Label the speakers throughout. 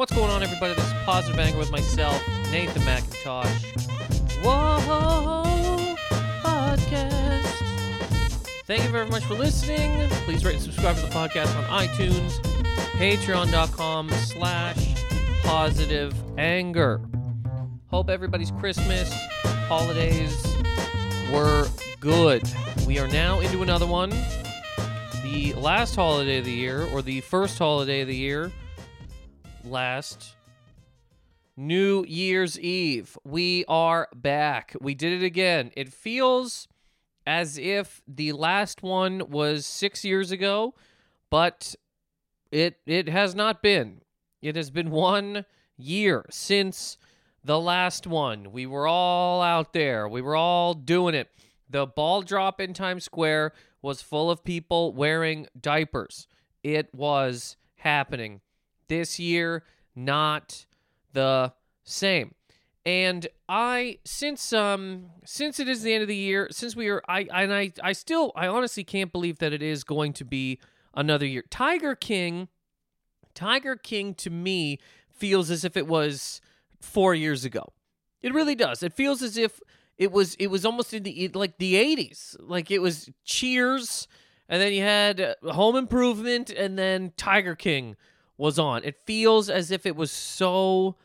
Speaker 1: What's going on, everybody? This is Positive Anger with myself, Nathan Macintosh. Whoa, podcast. Thank you very much for listening. Please rate and subscribe to the podcast on iTunes, patreon.com slash positive anger. Hope everybody's Christmas, holidays were good. We are now into another one. The last holiday of the year, or the first holiday of the year, last New Year's Eve. We are back. We did it again. It feels as if the last one was six years ago, but it it has not been. It has been one year since the last one. We were all out there. We were all doing it. The ball drop in Times Square was full of people wearing diapers. It was happening. This year, not the same. And I since um since it is the end of the year, since we are I and I I still I honestly can't believe that it is going to be another year. Tiger King Tiger King to me feels as if it was 4 years ago. It really does. It feels as if it was it was almost in the like the 80s. Like it was Cheers and then you had Home Improvement and then Tiger King was on. It feels as if it was so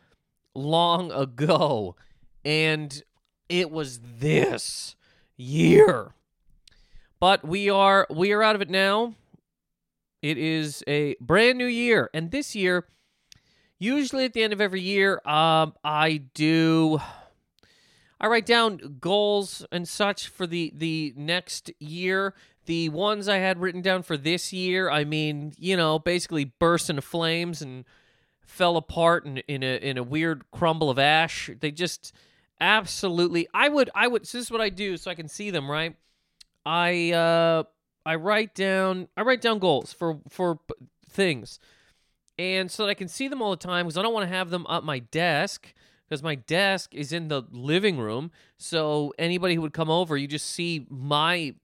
Speaker 1: long ago and it was this year. But we are we are out of it now. It is a brand new year and this year usually at the end of every year um I do I write down goals and such for the the next year. The ones I had written down for this year, I mean, you know, basically burst into flames and fell apart in, in a in a weird crumble of ash. They just absolutely I would I would so this is what I do so I can see them, right? I uh I write down I write down goals for for things. And so that I can see them all the time because I don't want to have them up my desk because my desk is in the living room. So anybody who would come over, you just see my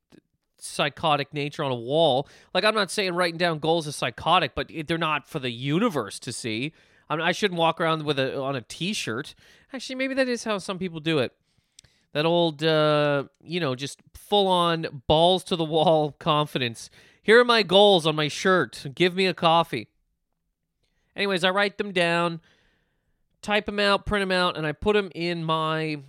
Speaker 1: psychotic nature on a wall. Like I'm not saying writing down goals is psychotic, but they're not for the universe to see. I, mean, I shouldn't walk around with a on a T-shirt. Actually, maybe that is how some people do it. That old, uh, you know, just full on balls to the wall confidence. Here are my goals on my shirt. Give me a coffee. Anyways, I write them down type them out, print them out, and I put them in my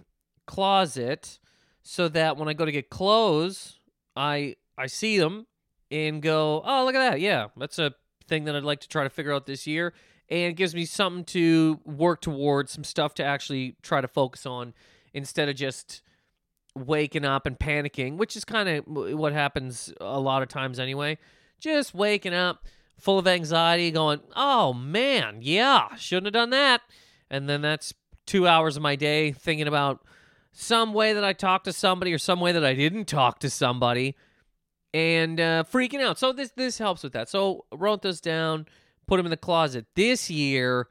Speaker 1: closet so that when I go to get clothes, I I see them and go, "Oh, look at that. Yeah, that's a thing that I'd like to try to figure out this year." And it gives me something to work towards, some stuff to actually try to focus on instead of just waking up and panicking, which is kind of what happens a lot of times anyway. Just waking up full of anxiety, going, "Oh man, yeah, shouldn't have done that." and then that's two hours of my day thinking about some way that I talked to somebody or some way that I didn't talk to somebody, and uh, freaking out. So this this helps with that. So wrote those down, put them in the closet. This year,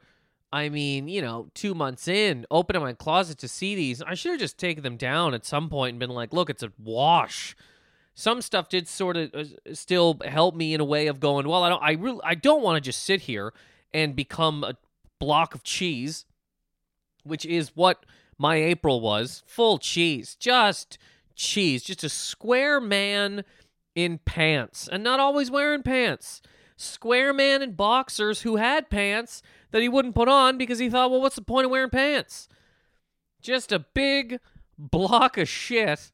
Speaker 1: I mean, you know, two months in, opening my closet to see these, I should have just taken them down at some point and been like, look, it's a wash. Some stuff did sort of uh, still help me in a way of going, well, I don't, I really, I don't want to just sit here and become a block of cheese which is what my April was full cheese, just cheese, just a square man in pants, and not always wearing pants. Square man in boxers who had pants that he wouldn't put on because he thought, well, what's the point of wearing pants? Just a big block of shit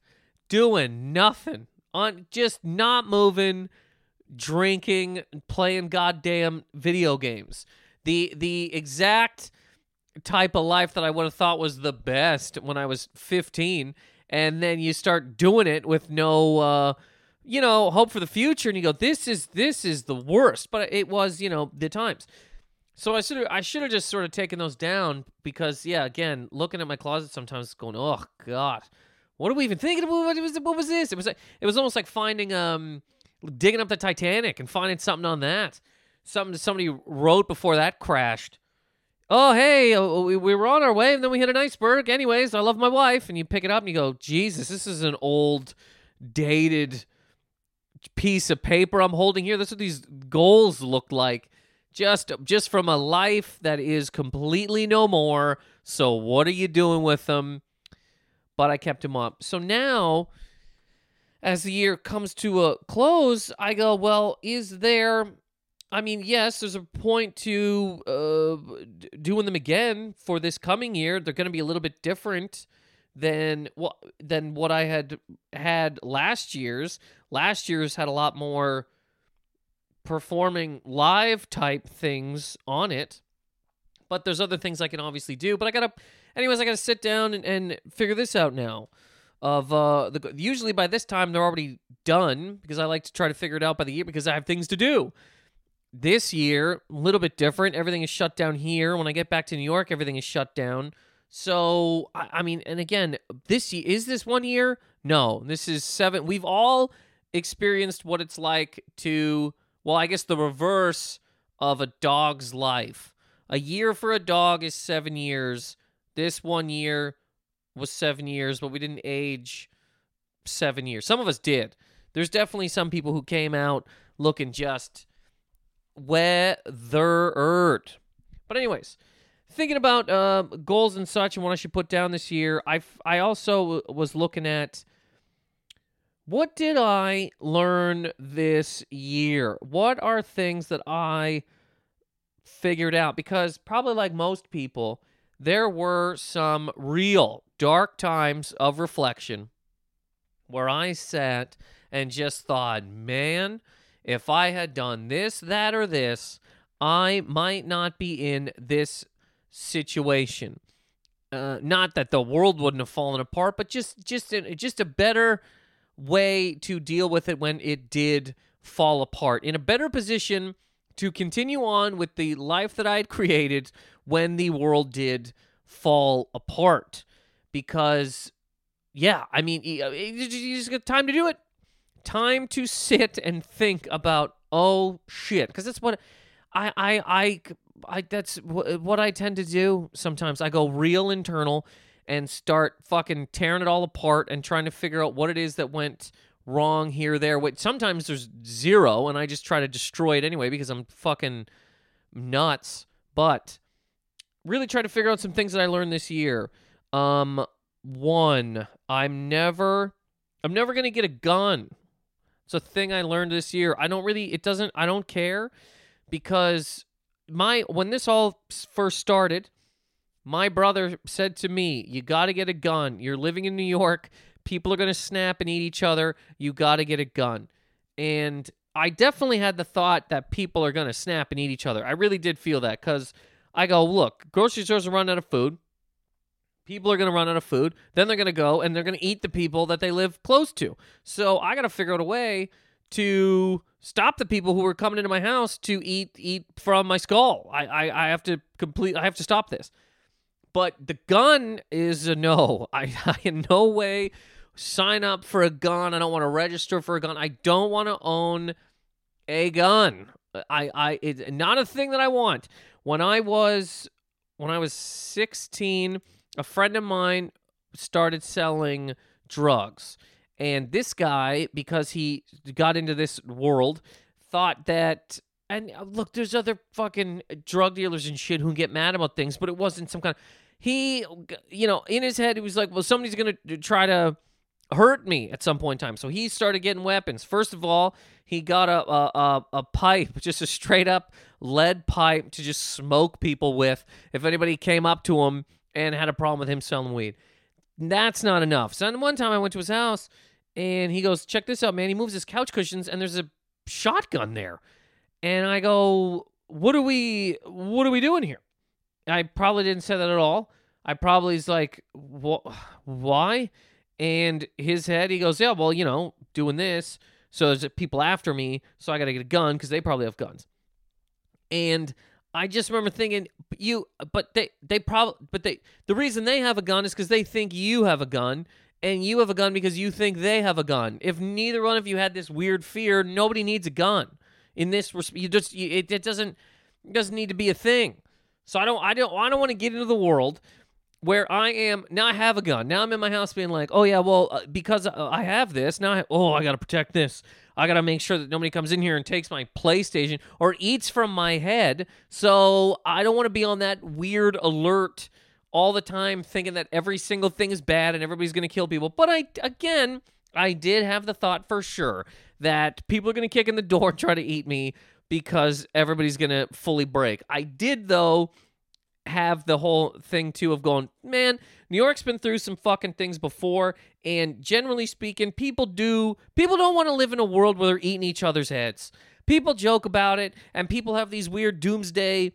Speaker 1: doing nothing, on just not moving, drinking, playing goddamn video games. The the exact type of life that I would have thought was the best when I was 15 and then you start doing it with no uh you know hope for the future and you go this is this is the worst but it was you know the times. So I should I should have just sort of taken those down because yeah again looking at my closet sometimes going oh god what are we even thinking about what was what was this? It was like, it was almost like finding um digging up the Titanic and finding something on that. Something somebody wrote before that crashed oh hey uh, we, we were on our way and then we hit an iceberg anyways i love my wife and you pick it up and you go jesus this is an old dated piece of paper i'm holding here that's what these goals look like just just from a life that is completely no more. So what are you doing with them? But I kept him up. So now as the year comes to a close, I go, well, is there I mean, yes, there's a point to uh, doing them again for this coming year. They're going to be a little bit different than what than what I had had last year's. Last year's had a lot more performing live type things on it. But there's other things I can obviously do. But I gotta, anyways, I gotta sit down and, and figure this out now. Of uh, the usually by this time they're already done because I like to try to figure it out by the year because I have things to do. This year, a little bit different. Everything is shut down here. When I get back to New York, everything is shut down. So I, I mean, and again, this is this one year? No, this is seven. We've all experienced what it's like to well, I guess the reverse of a dog's life. A year for a dog is seven years. This one year was seven years, but we didn't age seven years. Some of us did. There's definitely some people who came out looking just weathered. But anyways, thinking about uh, goals and such and what I should put down this year, I I also was looking at what did I learn this year? What are things that I figured out? Because probably like most people, there were some real dark times of reflection where I sat and just thought, man, if I had done this, that, or this, I might not be in this situation. Uh, not that the world wouldn't have fallen apart, but just just just a better way to deal with it when it did fall apart. In a better position to continue on with the life that I had created when the world did fall apart. Because, yeah, I mean, you just got time to do it. Time to sit and think about, oh shit. Because that's what I, I, I, I, that's what I tend to do sometimes. I go real internal and start fucking tearing it all apart and trying to figure out what it is that went wrong here, there. What sometimes there's zero, and I just try to destroy it anyway because I'm fucking nuts. But really try to figure out some things that I learned this year. Um, one, I'm never, I'm never gonna get a gun. It's a thing I learned this year. I don't really, it doesn't, I don't care because my when this all first started my brother said to me, You got to get a gun. You're living in New York. People are going to snap and eat each other. You got to get a gun. And I definitely had the thought that people are going to snap and eat each other. I really did feel that because I go, Look, grocery stores are running out of food. People are going to run out of food. Then they're going to go and they're going to eat the people that they live close to. So I got to figure out a way to stop the people who are coming into my house to eat eat from my skull. I, I, I have to complete. I have to stop this. But the gun is a no. I, I in no way sign up for a gun. I don't want to register for a gun. I don't want to own a gun. I I it's not a thing that I want. When I was when I was 16, a friend of mine started selling drugs. And this guy, because he got into this world, thought that and uh, look, there's other fucking drug dealers and shit who get mad about things, but it wasn't some kind of. He, you know, in his head, he was like, well, somebody's going to try to hurt me at some point in time. So he started getting weapons. First of all, he got a, a, a, pipe, just a straight up lead pipe to just smoke people with if anybody came up to him and had a problem with him selling weed. That's not enough. So one time I went to his house and he goes, check this out, man. He moves his couch cushions and there's a shotgun there. And I go, what are we what are we doing here? I probably didn't say that at all. I probably is like, why? And his head, he goes, yeah, well, you know, doing this. So there's people after me, so I got to get a gun because they probably have guns. And I just remember thinking, you, but they, they probably, but they, the reason they have a gun is because they think you have a gun, and you have a gun because you think they have a gun. If neither one of you had this weird fear, nobody needs a gun in this you just you, it, it doesn't it doesn't need to be a thing. So i don't i don't i don't want to get into the world where i am now i have a gun. Now i'm in my house being like oh yeah well uh, because uh, i have this now I, oh i gotta protect this I got to make sure that nobody comes in here and takes my PlayStation or eats from my head. So I don't want to be on that weird alert all the time thinking that every single thing is bad and everybody's going to kill people. But I, again, I did have the thought for sure that people are going to kick in the door and try to eat me because everybody's going to fully break. I did, though, have the whole thing too of going, man, New York's been through some fucking things before, and generally speaking, people do people don't want to live in a world where they're eating each other's heads. People joke about it, and people have these weird doomsday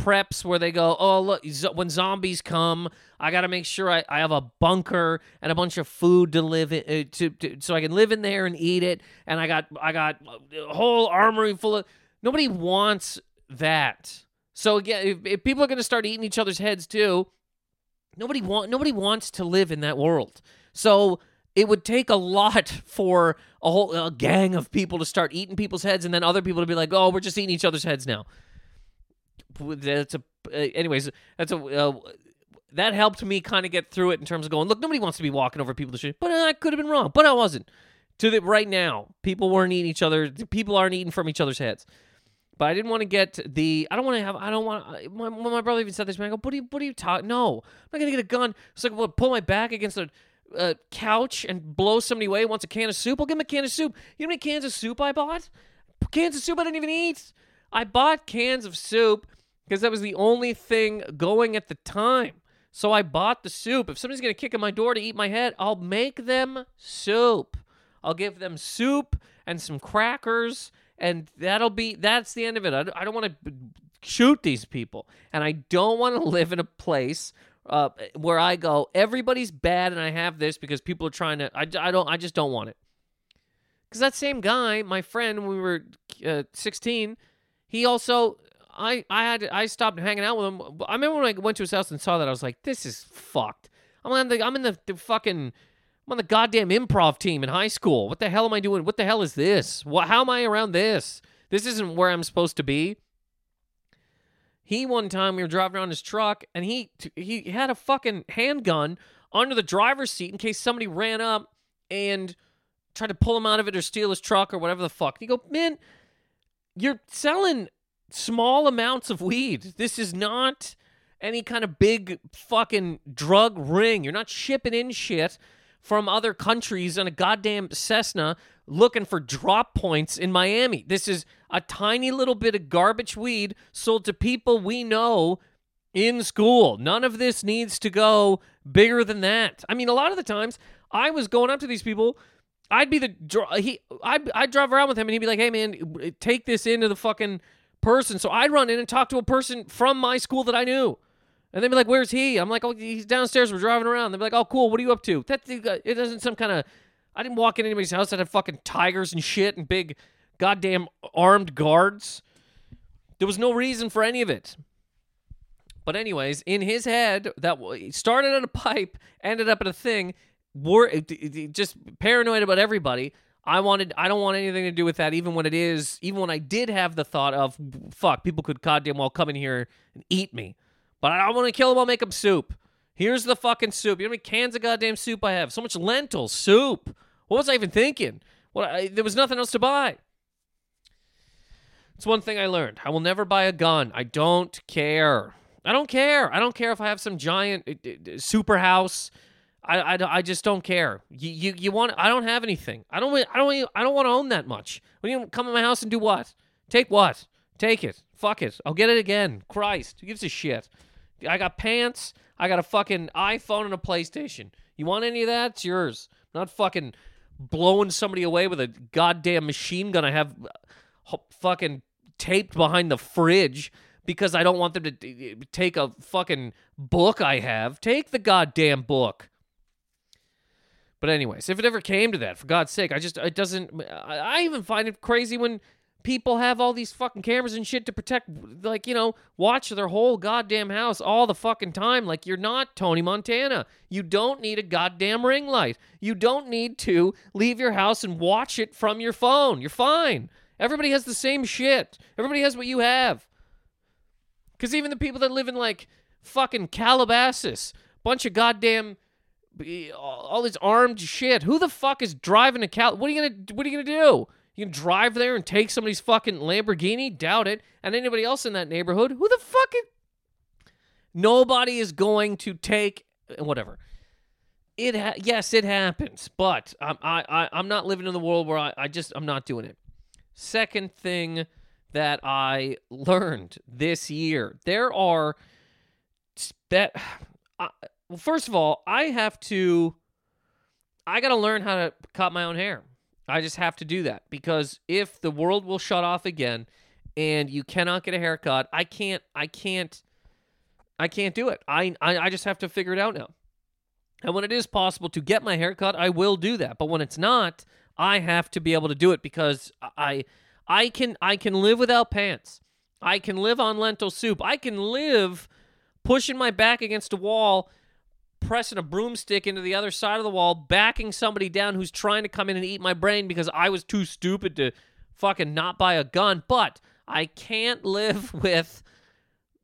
Speaker 1: preps where they go, oh look, when zombies come, I got to make sure I, I have a bunker and a bunch of food to live in, uh, to, to so I can live in there and eat it, and I got I got a whole armory full of. Nobody wants that. So again, if, if people are going to start eating each other's heads too, nobody want nobody wants to live in that world. So it would take a lot for a whole a gang of people to start eating people's heads, and then other people to be like, "Oh, we're just eating each other's heads now." That's a, uh, anyways. That's a uh, that helped me kind of get through it in terms of going. Look, nobody wants to be walking over people's shit, but I could have been wrong, but I wasn't. To the right now, people weren't eating each other. People aren't eating from each other's heads. But I didn't want to get the. I don't want to have. I don't want. My, my brother even said this. Man, I go, what are you? What are you talking? No, I'm not gonna get a gun. So I can pull my back against a, a couch and blow somebody away. Wants a can of soup? I'll give him a can of soup. You know how many cans of soup I bought? Cans of soup I didn't even eat. I bought cans of soup because that was the only thing going at the time. So I bought the soup. If somebody's gonna kick in my door to eat my head, I'll make them soup. I'll give them soup and some crackers and that'll be that's the end of it. I, I don't want to shoot these people, and I don't want to live in a place uh, where I go everybody's bad, and I have this because people are trying to. I, I don't. I just don't want it. Because that same guy, my friend, when we were uh, 16, he also I I had I stopped hanging out with him. I remember when I went to his house and saw that I was like, this is fucked. I'm in the I'm in the, the fucking I'm on the goddamn improv team in high school. What the hell am I doing? What the hell is this? What, how am I around this? This isn't where I'm supposed to be. He one time we were driving around his truck and he he had a fucking handgun under the driver's seat in case somebody ran up and tried to pull him out of it or steal his truck or whatever the fuck. You go, man, you're selling small amounts of weed. This is not any kind of big fucking drug ring. You're not shipping in shit from other countries on a goddamn Cessna looking for drop points in Miami. This is a tiny little bit of garbage weed sold to people we know in school. None of this needs to go bigger than that. I mean, a lot of the times I was going up to these people. I'd be the he. I'd, I'd drive around with him, and he'd be like, "Hey, man, take this into the fucking person." So I'd run in and talk to a person from my school that I knew. And they'd be like, "Where's he?" I'm like, "Oh, he's downstairs. We're driving around." They'd be like, "Oh, cool. What are you up to?" That it uh, isn't some kind of. I didn't walk in anybody's house that had fucking tigers and shit and big, goddamn armed guards. There was no reason for any of it. But anyways, in his head, that started at a pipe, ended up at a thing. War, just paranoid about everybody. I wanted. I don't want anything to do with that. Even when it is, even when I did have the thought of, fuck, people could goddamn well come in here and eat me. But I don't want to kill him. I'll make him soup. Here's the fucking soup. You know how many cans of goddamn soup I have? So much lentil soup. What was I even thinking? What? I, there was nothing else to buy. It's one thing I learned. I will never buy a gun. I don't care. I don't care. I don't care if I have some giant uh, super house. I, I, I just don't care. You, you you want? I don't have anything. I don't I don't I don't want to own that much. When you come in my house and do what? Take what? Take it. Fuck it. I'll get it again. Christ, who gives a shit? I got pants. I got a fucking iPhone and a PlayStation. You want any of that? It's yours. I'm not fucking blowing somebody away with a goddamn machine gun I have uh, fucking taped behind the fridge because I don't want them to take a fucking book I have. Take the goddamn book. But anyways, if it ever came to that, for God's sake, I just it doesn't. I even find it crazy when people have all these fucking cameras and shit to protect, like, you know, watch their whole goddamn house all the fucking time. Like, you're not Tony Montana. You don't need a goddamn ring light. You don't need to leave your house and watch it from your phone. You're fine. Everybody has the same shit. Everybody has what you have. Because even the people that live in, like, fucking Calabasas, bunch of goddamn all this armed shit. Who the fuck is driving a Cal? What are you gonna What are you gonna do? You can drive there and take somebody's fucking Lamborghini? Doubt it. And anybody else in that neighborhood? Who the fuck? Is... Nobody is going to take whatever. It ha- yes, it happens, but I'm I, I I'm not living in the world where I, I just I'm not doing it. Second thing that I learned this year, there are that. Uh, well, first of all, I have to. I got to learn how to cut my own hair. I just have to do that because if the world will shut off again and you cannot get a haircut, I can't. I can't. I can't do it. I, I I just have to figure it out now. And when it is possible to get my haircut, I will do that. But when it's not, I have to be able to do it because I I can I can live without pants. I can live on lentil soup. I can live pushing my back against a wall, pressing a broomstick into the other side of the wall, backing somebody down who's trying to come in and eat my brain because I was too stupid to fucking not buy a gun. But I can't live with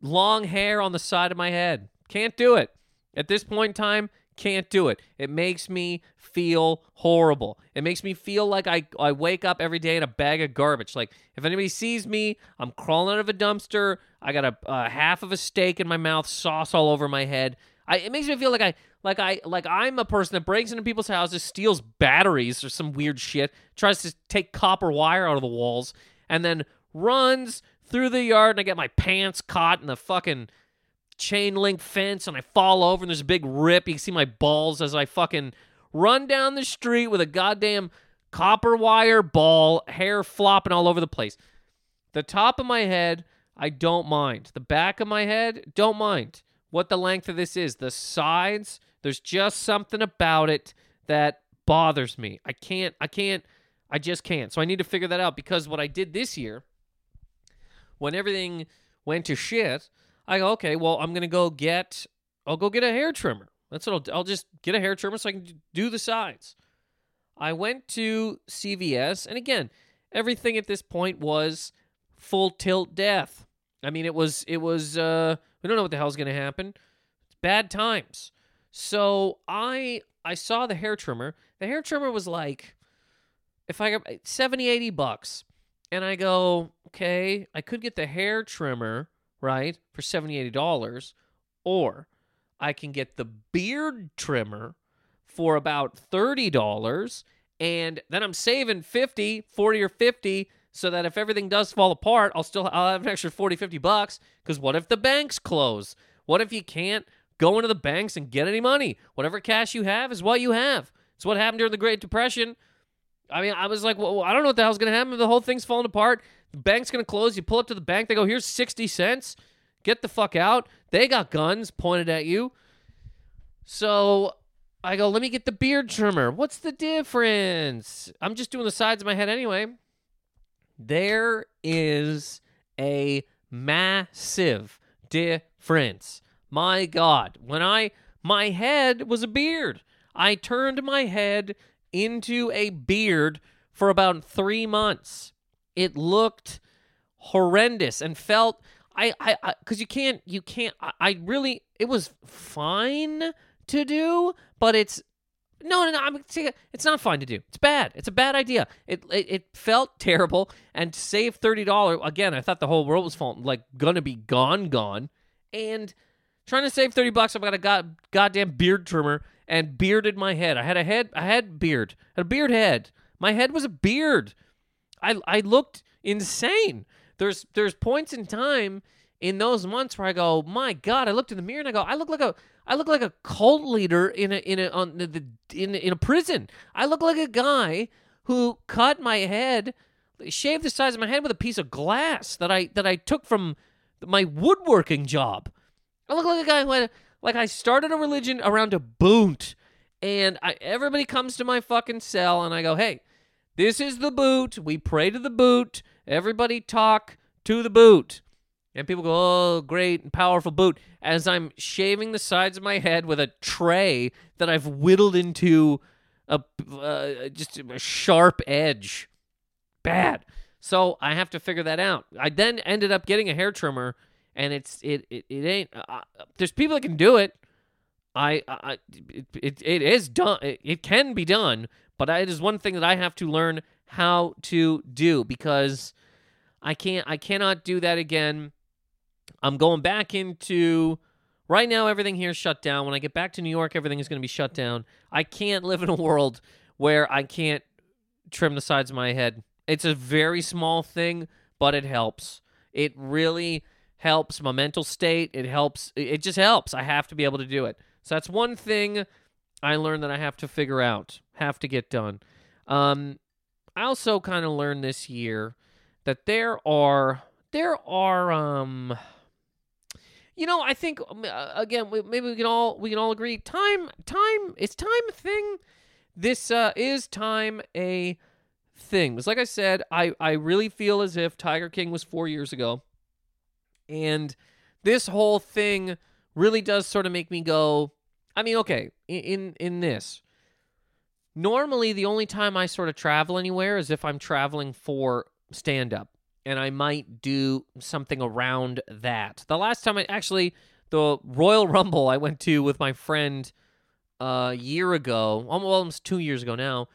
Speaker 1: long hair on the side of my head. Can't do it. At this point in time, can't do it. It makes me feel horrible. It makes me feel like I, I wake up every day in a bag of garbage. Like, if anybody sees me, I'm crawling out of a dumpster. I got a, a half of a steak in my mouth, sauce all over my head. I, it makes me feel like I like I like I'm a person that breaks into people's houses, steals batteries or some weird shit, tries to take copper wire out of the walls, and then runs through the yard and I get my pants caught in the fucking chain link fence and I fall over and there's a big rip. You can see my balls as I fucking run down the street with a goddamn copper wire ball, hair flopping all over the place. The top of my head, I don't mind. The back of my head, don't mind what the length of this is. The sides, there's just something about it that bothers me. I can't, I can't, I just can't. So I need to figure that out because what I did this year, when everything went to shit, I go, okay, well, I'm gonna go get, I'll go get a hair trimmer. That's what I'll, I'll just get a hair trimmer so I can do the sides. I went to CVS, and again, everything at this point was full tilt death. I mean, it was, it was, uh, we don't know what the hell's gonna happen. It's bad times. So I, I saw the hair trimmer. The hair trimmer was like, if I got eh, 70, 80 bucks. And I go, okay, I could get the hair trimmer right, for $70, $80. Or I can get the beard trimmer for about $30 and then I'm saving 50, 40 or 50 so that if everything does fall apart, I'll still I'll have an extra 40, 50 bucks cuz what if the banks close? What if you can't go into the banks and get any money? Whatever cash you have is what you have. It's what happened during the Great Depression. I mean, I was like, well, I don't know what the hell's going to happen. The whole thing's falling apart. The bank's going to close. You pull up to the bank. They go, here's 60 cents. Get the fuck out. They got guns pointed at you. So I go, let me get the beard trimmer. What's the difference? I'm just doing the sides of my head anyway. There is a massive difference. My God. When I, my head was a beard. I turned my head into a beard for about three months. It looked horrendous and felt I I because you can't you can't I, I, really it was fine to do, but it's no no no I'm it's not fine to do. It's bad. It's a bad idea. It it, it felt terrible and to save thirty dollars again. I thought the whole world was falling like gonna be gone gone and trying to save 30 bucks i've got a god, goddamn beard trimmer and bearded my head i had a head i had beard had a beard head my head was a beard I I looked insane. There's there's points in time in those months where I go, my God, I looked in the mirror and I go, I look like a I look like a cult leader in a in a on the in in a prison. I look like a guy who cut my head, shaved the size of my head with a piece of glass that I that I took from my woodworking job. I look like a guy who had like I started a religion around a boot, and I, everybody comes to my fucking cell and I go, hey, this is the boot. We pray to the boot. Everybody talk to the boot. And people go, oh, great and powerful boot. As I'm shaving the sides of my head with a tray that I've whittled into a uh, just a sharp edge. Bad. So I have to figure that out. I then ended up getting a hair trimmer, and it's it it, it ain't. Uh, uh there's people that can do it. I, I it, it, it is done. It, it can be done, but it is one thing that I have to learn how to do because I can't I cannot do that again. I'm going back into right now everything here is shut down. When I get back to New York, everything is going to be shut down. I can't live in a world where I can't trim the sides of my head. It's a very small thing, but it helps. It really helps my mental state. It helps it just helps. I have to be able to do it. So that's one thing I learned that I have to figure out, have to get done. Um, I also kind of learned this year that there are there are um you know i think um, uh, again maybe we can all we can all agree time time it's time a thing? This uh, is time a thing. Because like i said i i really feel as if tiger king was four years ago and this whole thing really does sort of make me go i mean okay in in this normally the only time i sort of travel anywhere is if i'm traveling for stand up and I might do something around that. The last time I actually the Royal Rumble I went to with my friend uh, a year ago, almost 2 years ago now.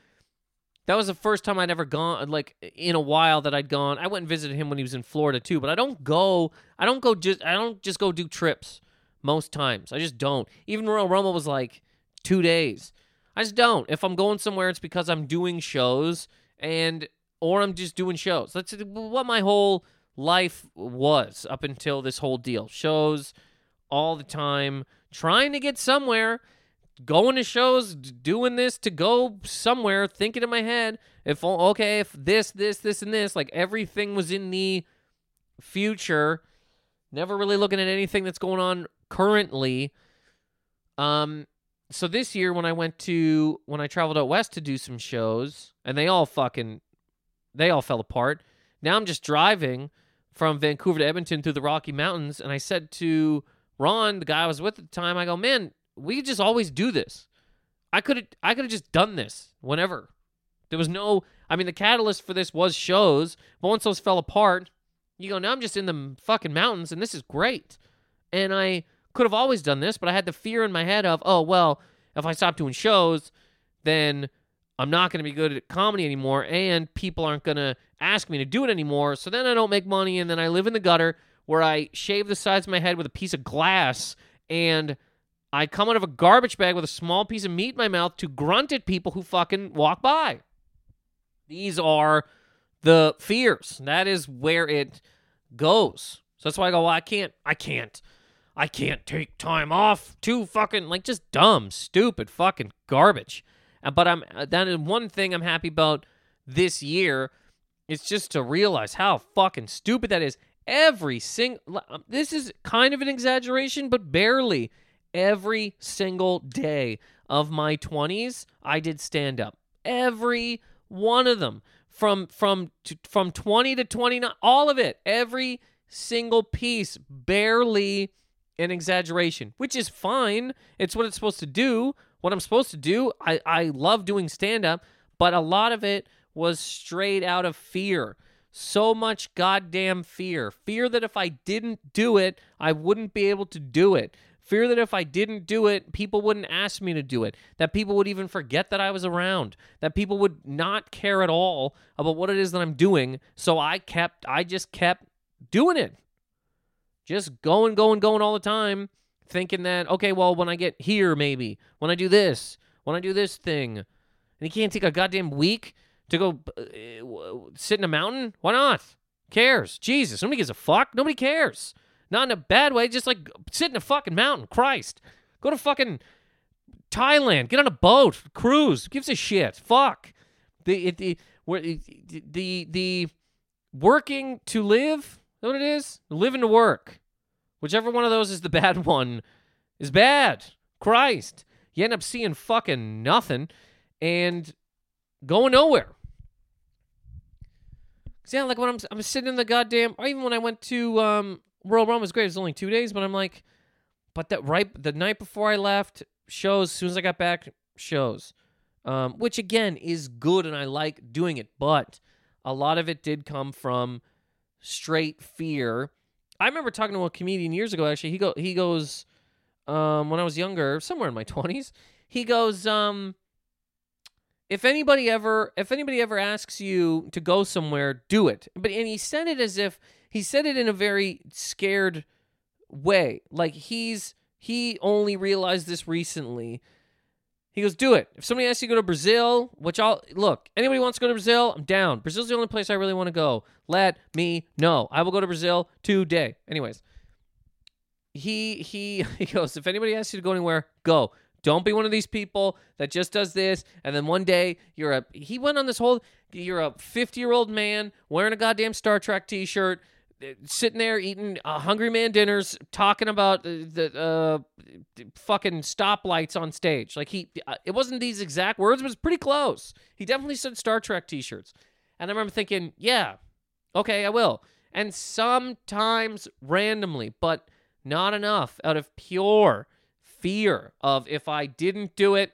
Speaker 1: That was the first time I'd ever gone like in a while that I'd gone. I went and visited him when he was in Florida too, but I don't go I don't go just I don't just go do trips most times. I just don't. Even Royal Rumble was like 2 days. I just don't. If I'm going somewhere it's because I'm doing shows and or I'm just doing shows. That's what my whole life was up until this whole deal. Shows all the time, trying to get somewhere, going to shows, doing this to go somewhere, thinking in my head, if okay, if this, this, this, and this, like everything was in the future, never really looking at anything that's going on currently. Um, so this year when I went to when I traveled out west to do some shows, and they all fucking they all fell apart. Now I'm just driving from Vancouver to Edmonton through the Rocky Mountains, and I said to Ron, the guy I was with at the time, I go, man, we just always do this. I could have I could have just done this whenever. There was no I mean the catalyst for this was shows, but once those fell apart, you go, now I'm just in the fucking mountains and this is great. And I could have always done this, but I had the fear in my head of, oh well, if I stop doing shows, then I'm not going to be good at comedy anymore, and people aren't going to ask me to do it anymore. So then I don't make money, and then I live in the gutter where I shave the sides of my head with a piece of glass, and I come out of a garbage bag with a small piece of meat in my mouth to grunt at people who fucking walk by. These are the fears. That is where it goes. So that's why I go, well, I can't, I can't, I can't take time off. Too fucking, like, just dumb, stupid, fucking garbage. Uh, but I'm uh, that is one thing I'm happy about this year. Is just to realize how fucking stupid that is. Every single um, this is kind of an exaggeration, but barely. Every single day of my 20s I did stand up. Every one of them. From from from 20 to 29 all of it. Every single piece. Barely an exaggeration which is fine. It's what it's supposed to do what I'm supposed to do. I, I love doing stand up, but a lot of it was straight out of fear. So much goddamn fear. Fear that if I didn't do it, I wouldn't be able to do it. Fear that if I didn't do it, people wouldn't ask me to do it. That people would even forget that I was around. That people would not care at all about what it is that I'm doing. So I kept, I just kept doing it. Just going, going, going all the time thinking that okay, well, when I get here, maybe when I do this, when I do this thing, and he can't take a goddamn week to go uh, sit in a mountain. Why not? Cares? Jesus, nobody gives a fuck. Nobody cares. Not in a bad way. Just like sit in a fucking mountain. Christ, go to fucking Thailand. Get on a boat. Cruise. Gives a shit. Fuck. The the the the, the working to live. Is what it is? Living to work. Whichever one of those is the bad one is bad. Christ. You end up seeing fucking nothing and going nowhere. Yeah, like when I'm I'm sitting in the goddamn or even when I went to um Royal Rumble was great, it was only two days, but I'm like, but that right the night before I left, shows, as soon as I got back, shows. Um, which again is good and I like doing it, but a lot of it did come from straight fear I remember talking to a comedian years ago. Actually, he go he goes um, when I was younger, somewhere in my twenties. He goes, um, if anybody ever if anybody ever asks you to go somewhere, do it. But and he said it as if he said it in a very scared way. Like he's he only realized this recently. He goes, "Do it." If somebody asks you to go to Brazil, which I'll look, anybody wants to go to Brazil, I'm down. Brazil's the only place I really want to go. Let me know. I will go to Brazil today. Anyways, he he he goes, "If anybody asks you to go anywhere, go." Don't be one of these people that just does this and then one day you're a he went on this whole you're a 50-year-old man wearing a goddamn Star Trek t-shirt sitting there eating uh, hungry man dinners talking about the, uh, fucking stoplights on stage. Like he uh, it wasn't these exact words but it's pretty close. He definitely said star trek t-shirts. And i remember thinking yeah okay i will. And sometimes randomly but not enough out of pure fear of if i didn't do it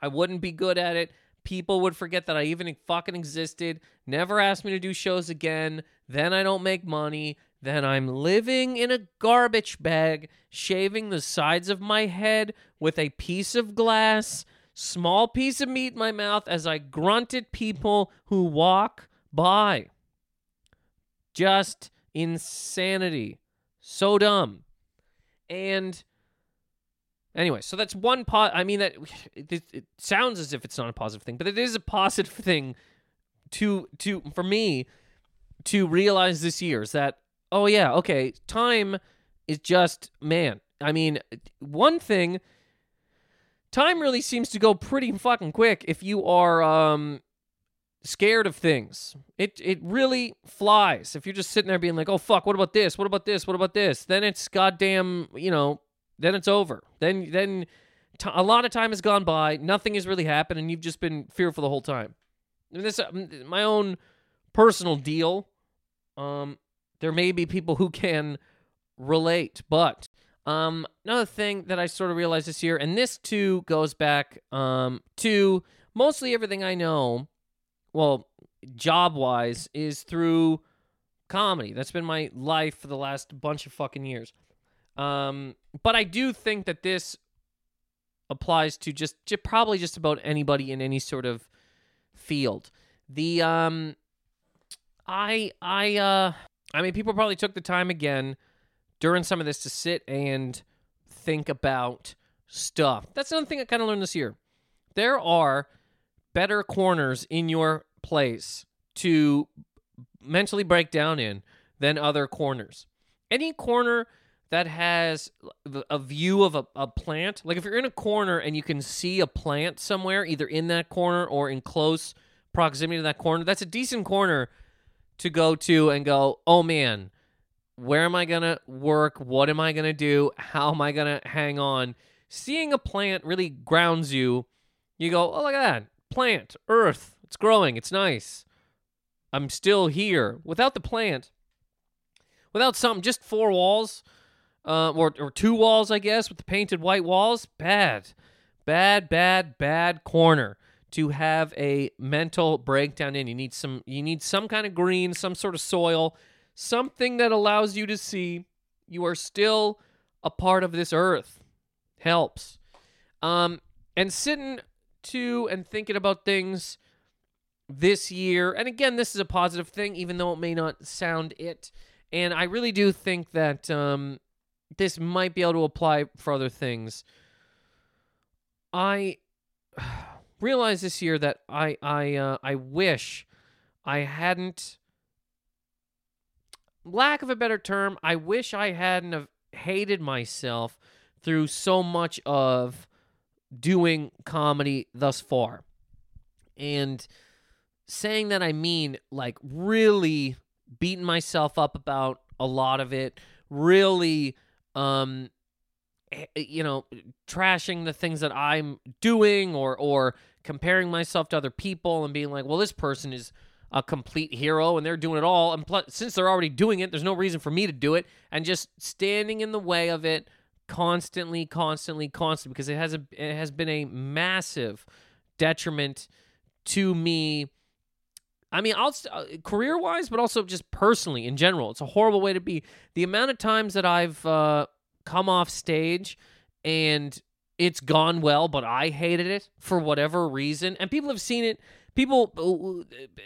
Speaker 1: i wouldn't be good at it. People would forget that i even fucking existed. Never ask me to do shows again then I don't make money. Then I'm living in a garbage bag, shaving the sides of my head with a piece of glass, small piece of meat in my mouth as I grunt at people who walk by. Just insanity. So dumb. And anyway, so that's one pot. I mean, that it, it sounds as if it's not a positive thing, but it is a positive thing to to for me to realize this year is that oh yeah okay time is just man. I mean one thing time really seems to go pretty fucking quick if you are um scared of things. It it really flies if you're just sitting there being like oh fuck what about this? What about this? What about this? Then it's goddamn you know then it's over. Then then t- a lot of time has gone by nothing has really happened and you've just been fearful the whole time. Mean, this uh, my own personal deal um, there may be people who can relate, but um, another thing that I sort of realized this year, and this too goes back um, to mostly everything I know, well, job wise, is through comedy. That's been my life for the last bunch of fucking years. Um, but I do think that this applies to just, probably just about anybody in any sort of field. The um I I uh I mean people probably took the time again during some of this to sit and think about stuff. That's another thing I kind of learned this year. There are better corners in your place to mentally break down in than other corners. Any corner that has a view of a, a, plant, like if you're in a corner and you can see a plant somewhere, either in that corner or in close proximity to that corner, that's a decent corner to go to and go, oh man, where am I going to work? What am I going to do? How am I going to hang on? Seeing a plant really grounds you. You go, oh, look at that plant, earth, it's growing, it's nice. I'm still here. Without the plant, without something, just four walls, uh, or, or two walls, I guess, with the painted white walls, bad. Bad, bad, bad corner to have a mental breakdown in. You need some you need some kind of green, some sort of soil, something that allows you to see you are still a part of this earth. Helps. Um and sitting to and thinking about things this year. And again, this is a positive thing even though it may not sound it. And I really do think that um this might be able to apply for other things. I realized this year that I I uh, I wish I hadn't lack of a better term, I wish I hadn't have hated myself through so much of doing comedy thus far. And saying that I mean like really beating myself up about a lot of it, really um eh, you know trashing the things that I'm doing or or comparing myself to other people and being like, well, this person is a complete hero and they're doing it all. And plus, since they're already doing it, there's no reason for me to do it. And just standing in the way of it constantly, constantly, constantly, because it has a it has been a massive detriment to me. I mean, I'll uh, career wise, but also just personally in general. It's a horrible way to be. The amount of times that I've uh, come off stage and it's gone well, but I hated it for whatever reason. And people have seen it. People,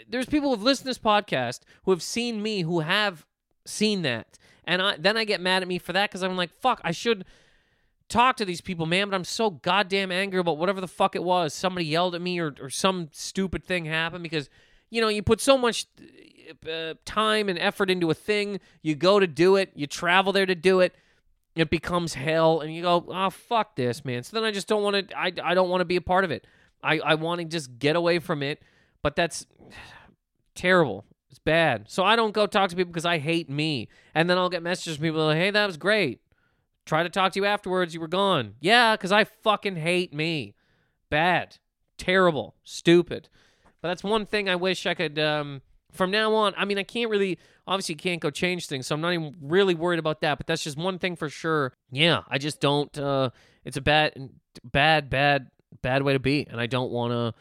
Speaker 1: there's people who've listened to this podcast who have seen me who have seen that. And I then I get mad at me for that because I'm like, fuck, I should talk to these people, man, but I'm so goddamn angry about whatever the fuck it was. Somebody yelled at me or, or some stupid thing happened because, you know, you put so much uh, time and effort into a thing. You go to do it, you travel there to do it. It becomes hell, and you go, oh, fuck this, man. So then I just don't want to, I, I don't want to be a part of it. I, I want to just get away from it, but that's terrible. It's bad. So I don't go talk to people because I hate me. And then I'll get messages from people like, hey, that was great. Try to talk to you afterwards. You were gone. Yeah, because I fucking hate me. Bad. Terrible. Stupid. But that's one thing I wish I could, um, from now on, I mean, I can't really, obviously, can't go change things. So I'm not even really worried about that. But that's just one thing for sure. Yeah, I just don't, uh, it's a bad, bad, bad bad way to be, and I don't want to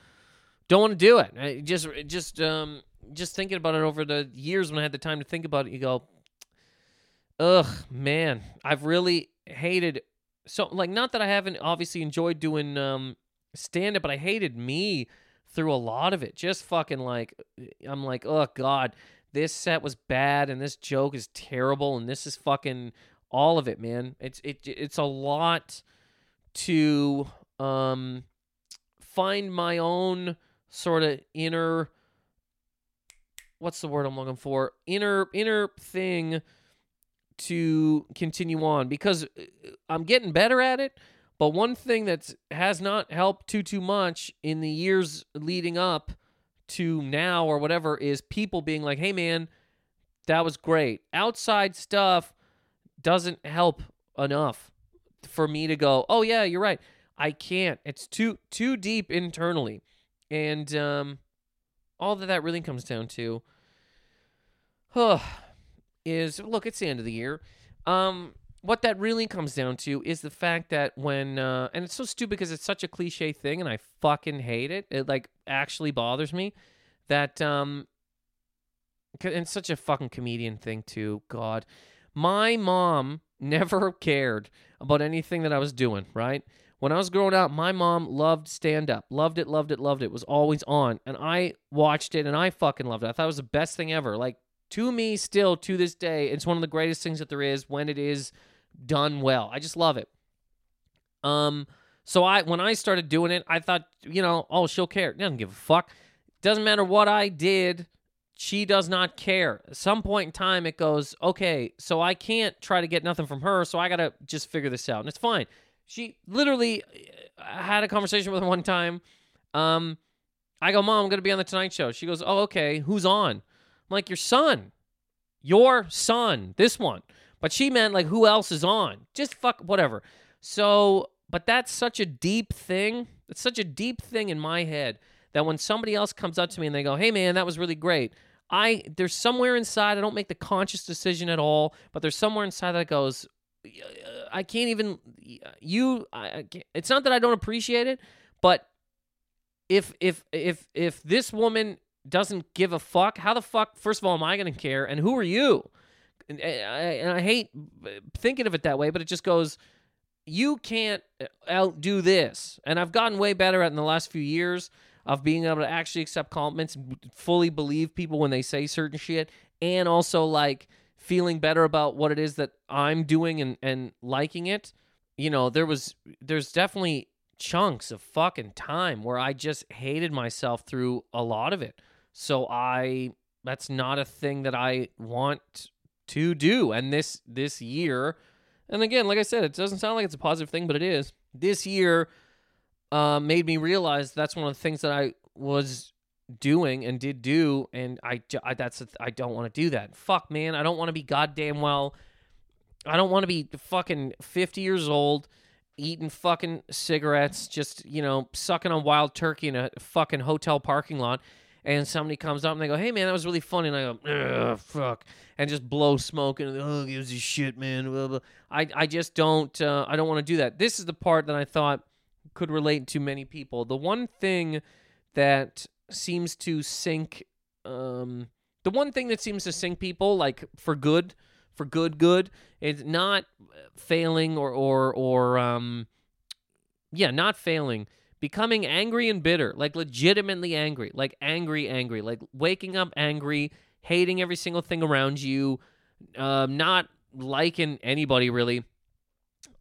Speaker 1: don't want to do it. I just just um just thinking about it over the years when I had the time to think about it, you go, ugh, man, I've really hated so like not that I haven't obviously enjoyed doing um stand up, but I hated me through a lot of it. Just fucking like I'm like, oh god, this set was bad and this joke is terrible and this is fucking all of it, man. It's it it's a lot to um find my own sort of inner what's the word I'm looking for? Inner inner thing to continue on because uh, I'm getting better at it. But one thing that has not helped too too much in the years leading up to now or whatever is people being like, "Hey man, that was great." Outside stuff doesn't help enough for me to go, "Oh yeah, you're right." I can't. It's too too deep internally, and um, all that that really comes down to, huh, is look. It's the end of the year. Um, what that really comes down to is the fact that when uh, and it's so stupid because it's such a cliche thing, and I fucking hate it. It like actually bothers me that um, and it's such a fucking comedian thing too. God, my mom never cared about anything that I was doing. Right when I was growing up, my mom loved stand up. Loved it, loved it, loved it. Was always on. And I watched it and I fucking loved it. I thought it was the best thing ever. Like to me still to this day, it's one of the greatest things that there is when it is done well. I just love it. Um so I when I started doing it, I thought, you know, oh, she'll care. Doesn't give a fuck. Doesn't matter what I did, she does not care. At some point in time, it goes, okay, so I can't try to get nothing from her, so I gotta just figure this out. And it's fine. She literally I had a conversation with her one time. Um, I go, Mom, I'm to be on the Tonight Show. She goes, Oh, okay. Who's on? I'm like, Your son. Your son. This one. But she meant, like, who else is on? Just fuck, whatever. So, but that's such a deep thing. It's such a deep thing in my head that when somebody else comes up to me and they go, Hey, man, that was really great. I, there's somewhere inside, I don't make the conscious decision at all, but there's somewhere inside that goes, I can't even you. I, can't it's not that I don't appreciate it, but if if if if this woman doesn't give a fuck, how the fuck? First of all, am I going to care? And who are you? And I, hate uh, thinking of it that way, but it just goes. You can't uh, outdo this, and I've gotten way better at in the last few years of being able to actually accept compliments, fully believe people when they say certain shit, and also like feeling better about what it is that I'm doing and, and liking it, you know, there was there's definitely chunks of fucking time where I just hated myself through a lot of it. So I that's not a thing that I want to do. And this this year, and again, like I said, it doesn't sound like it's a positive thing, but it is. This year uh, made me realize that's one of the things that I was doing and did do and I, I that's I don't want to do that. Fuck man, I don't want to be goddamn well I don't want to be fucking 50 years old eating fucking cigarettes just, you know, sucking on wild turkey in a fucking hotel parking lot and somebody comes up and they go, "Hey man, that was really funny." And I go, "Ugh, fuck," and just blow smoke and oh, gives you shit, man. Blah, blah. I I just don't uh, I don't want to do that. This is the part that I thought could relate to many people. The one thing that seems to sink um the one thing that seems to sink people like for good for good good it's not failing or or or um yeah, not failing, becoming angry and bitter, like legitimately angry, like angry, angry, like waking up angry, hating every single thing around you, um, not liking anybody really,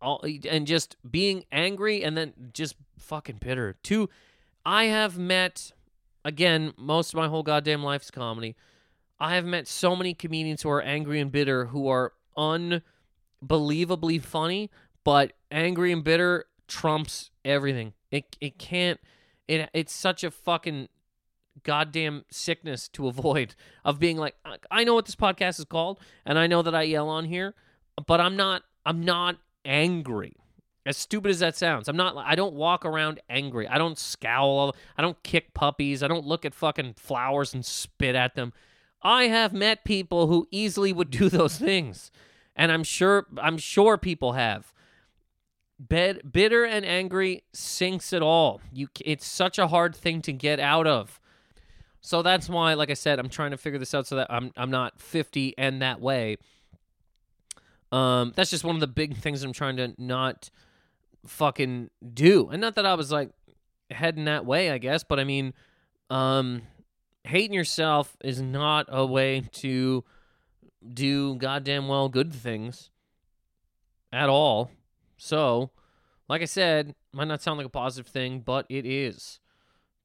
Speaker 1: all, and just being angry and then just fucking bitter. Two, I have met, again, most of my whole goddamn life's comedy. I have met so many comedians who are angry and bitter who are unbelievably funny, but angry and bitter trumps everything. It it can't it it's such a fucking goddamn sickness to avoid of being like I know what this podcast is called and I know that I yell on here, but I'm not I'm not angry. As stupid as that sounds, I'm not I don't walk around angry. I don't scowl. I don't kick puppies. I don't look at fucking flowers and spit at them. I have met people who easily would do those things. And I'm sure I'm sure people have. Bed, bitter and angry sinks it all. You, it's such a hard thing to get out of. So that's why, like I said, I'm trying to figure this out so that I'm I'm not 50 and that way. Um, that's just one of the big things I'm trying to not fucking do. And not that I was like heading that way, I guess, but I mean, um, hating yourself is not a way to do goddamn well good things at all. So, like I said, might not sound like a positive thing, but it is.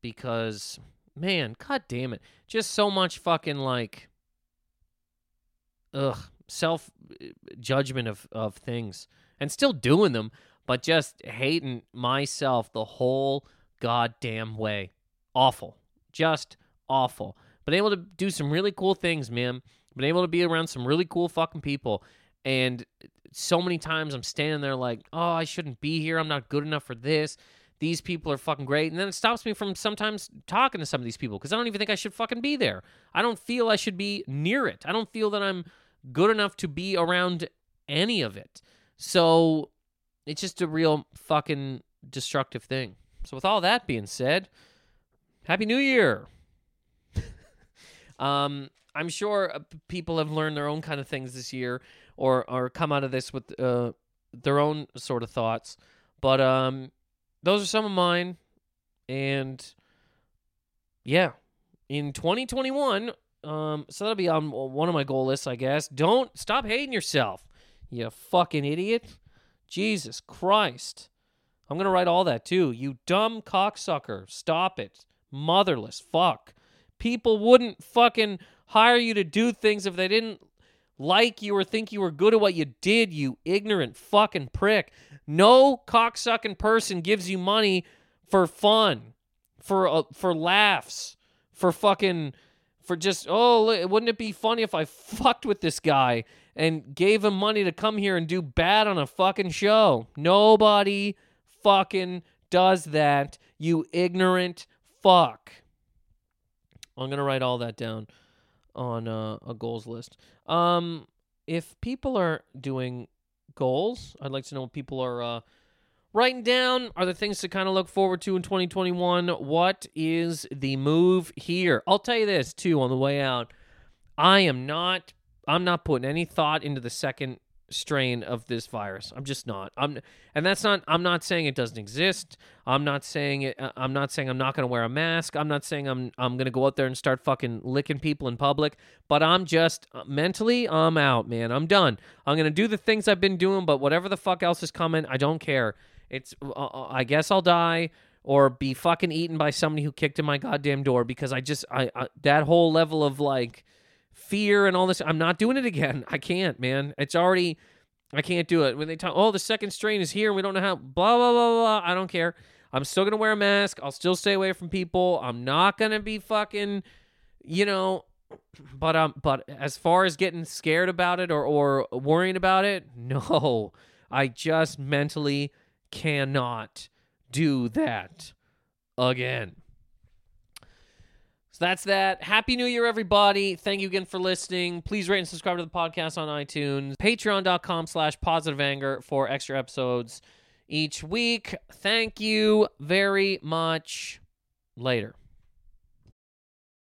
Speaker 1: Because, man, god damn it. Just so much fucking like, ugh, self judgment of, of things. And still doing them, but just hating myself the whole goddamn way. Awful. Just awful. Been able to do some really cool things, man. Been able to be around some really cool fucking people. And so many times I'm standing there like, oh, I shouldn't be here. I'm not good enough for this. These people are fucking great. And then it stops me from sometimes talking to some of these people because I don't even think I should fucking be there. I don't feel I should be near it. I don't feel that I'm good enough to be around any of it. So it's just a real fucking destructive thing. So, with all that being said, Happy New Year! um, I'm sure uh, people have learned their own kind of things this year or or come out of this with uh, their own sort of thoughts. But um, those are some of mine, and yeah, in 2021, um, so that'll be on one of my goal lists, I guess. Don't stop hating yourself, you fucking idiot. Jesus Christ. I'm going to write all that too. You dumb cocksucker. Stop it. Motherless. Fuck. People wouldn't fucking hire you to do things if they didn't like you or think you were good at what you did, you ignorant fucking prick. No cocksucking person gives you money for fun, for uh, for laughs, for fucking for just oh, wouldn't it be funny if I fucked with this guy and gave him money to come here and do bad on a fucking show? Nobody fucking does that, you ignorant fuck. I'm going to write all that down on uh, a goals list. Um, if people are doing goals, I'd like to know what people are uh, writing down. Are there things to kind of look forward to in 2021? What is the move here? I'll tell you this too on the way out. I am not. I'm not putting any thought into the second strain of this virus. I'm just not. I'm and that's not I'm not saying it doesn't exist. I'm not saying it uh, I'm not saying I'm not going to wear a mask. I'm not saying I'm I'm going to go out there and start fucking licking people in public, but I'm just uh, mentally I'm out, man. I'm done. I'm going to do the things I've been doing, but whatever the fuck else is coming, I don't care. It's uh, uh, I guess I'll die or be fucking eaten by somebody who kicked in my goddamn door because I just I, I that whole level of like fear and all this. I'm not doing it again. I can't, man. It's already, I can't do it. When they talk, oh, the second strain is here we don't know how, blah, blah, blah, blah. I don't care. I'm still going to wear a mask. I'll still stay away from people. I'm not going to be fucking, you know, but um, but as far as getting scared about it or, or worrying about it, no, I just mentally cannot do that again. So that's that. Happy New Year, everybody. Thank you again for listening. Please rate and subscribe to the podcast on iTunes. Patreon.com slash positive anger for extra episodes each week. Thank you very much. Later.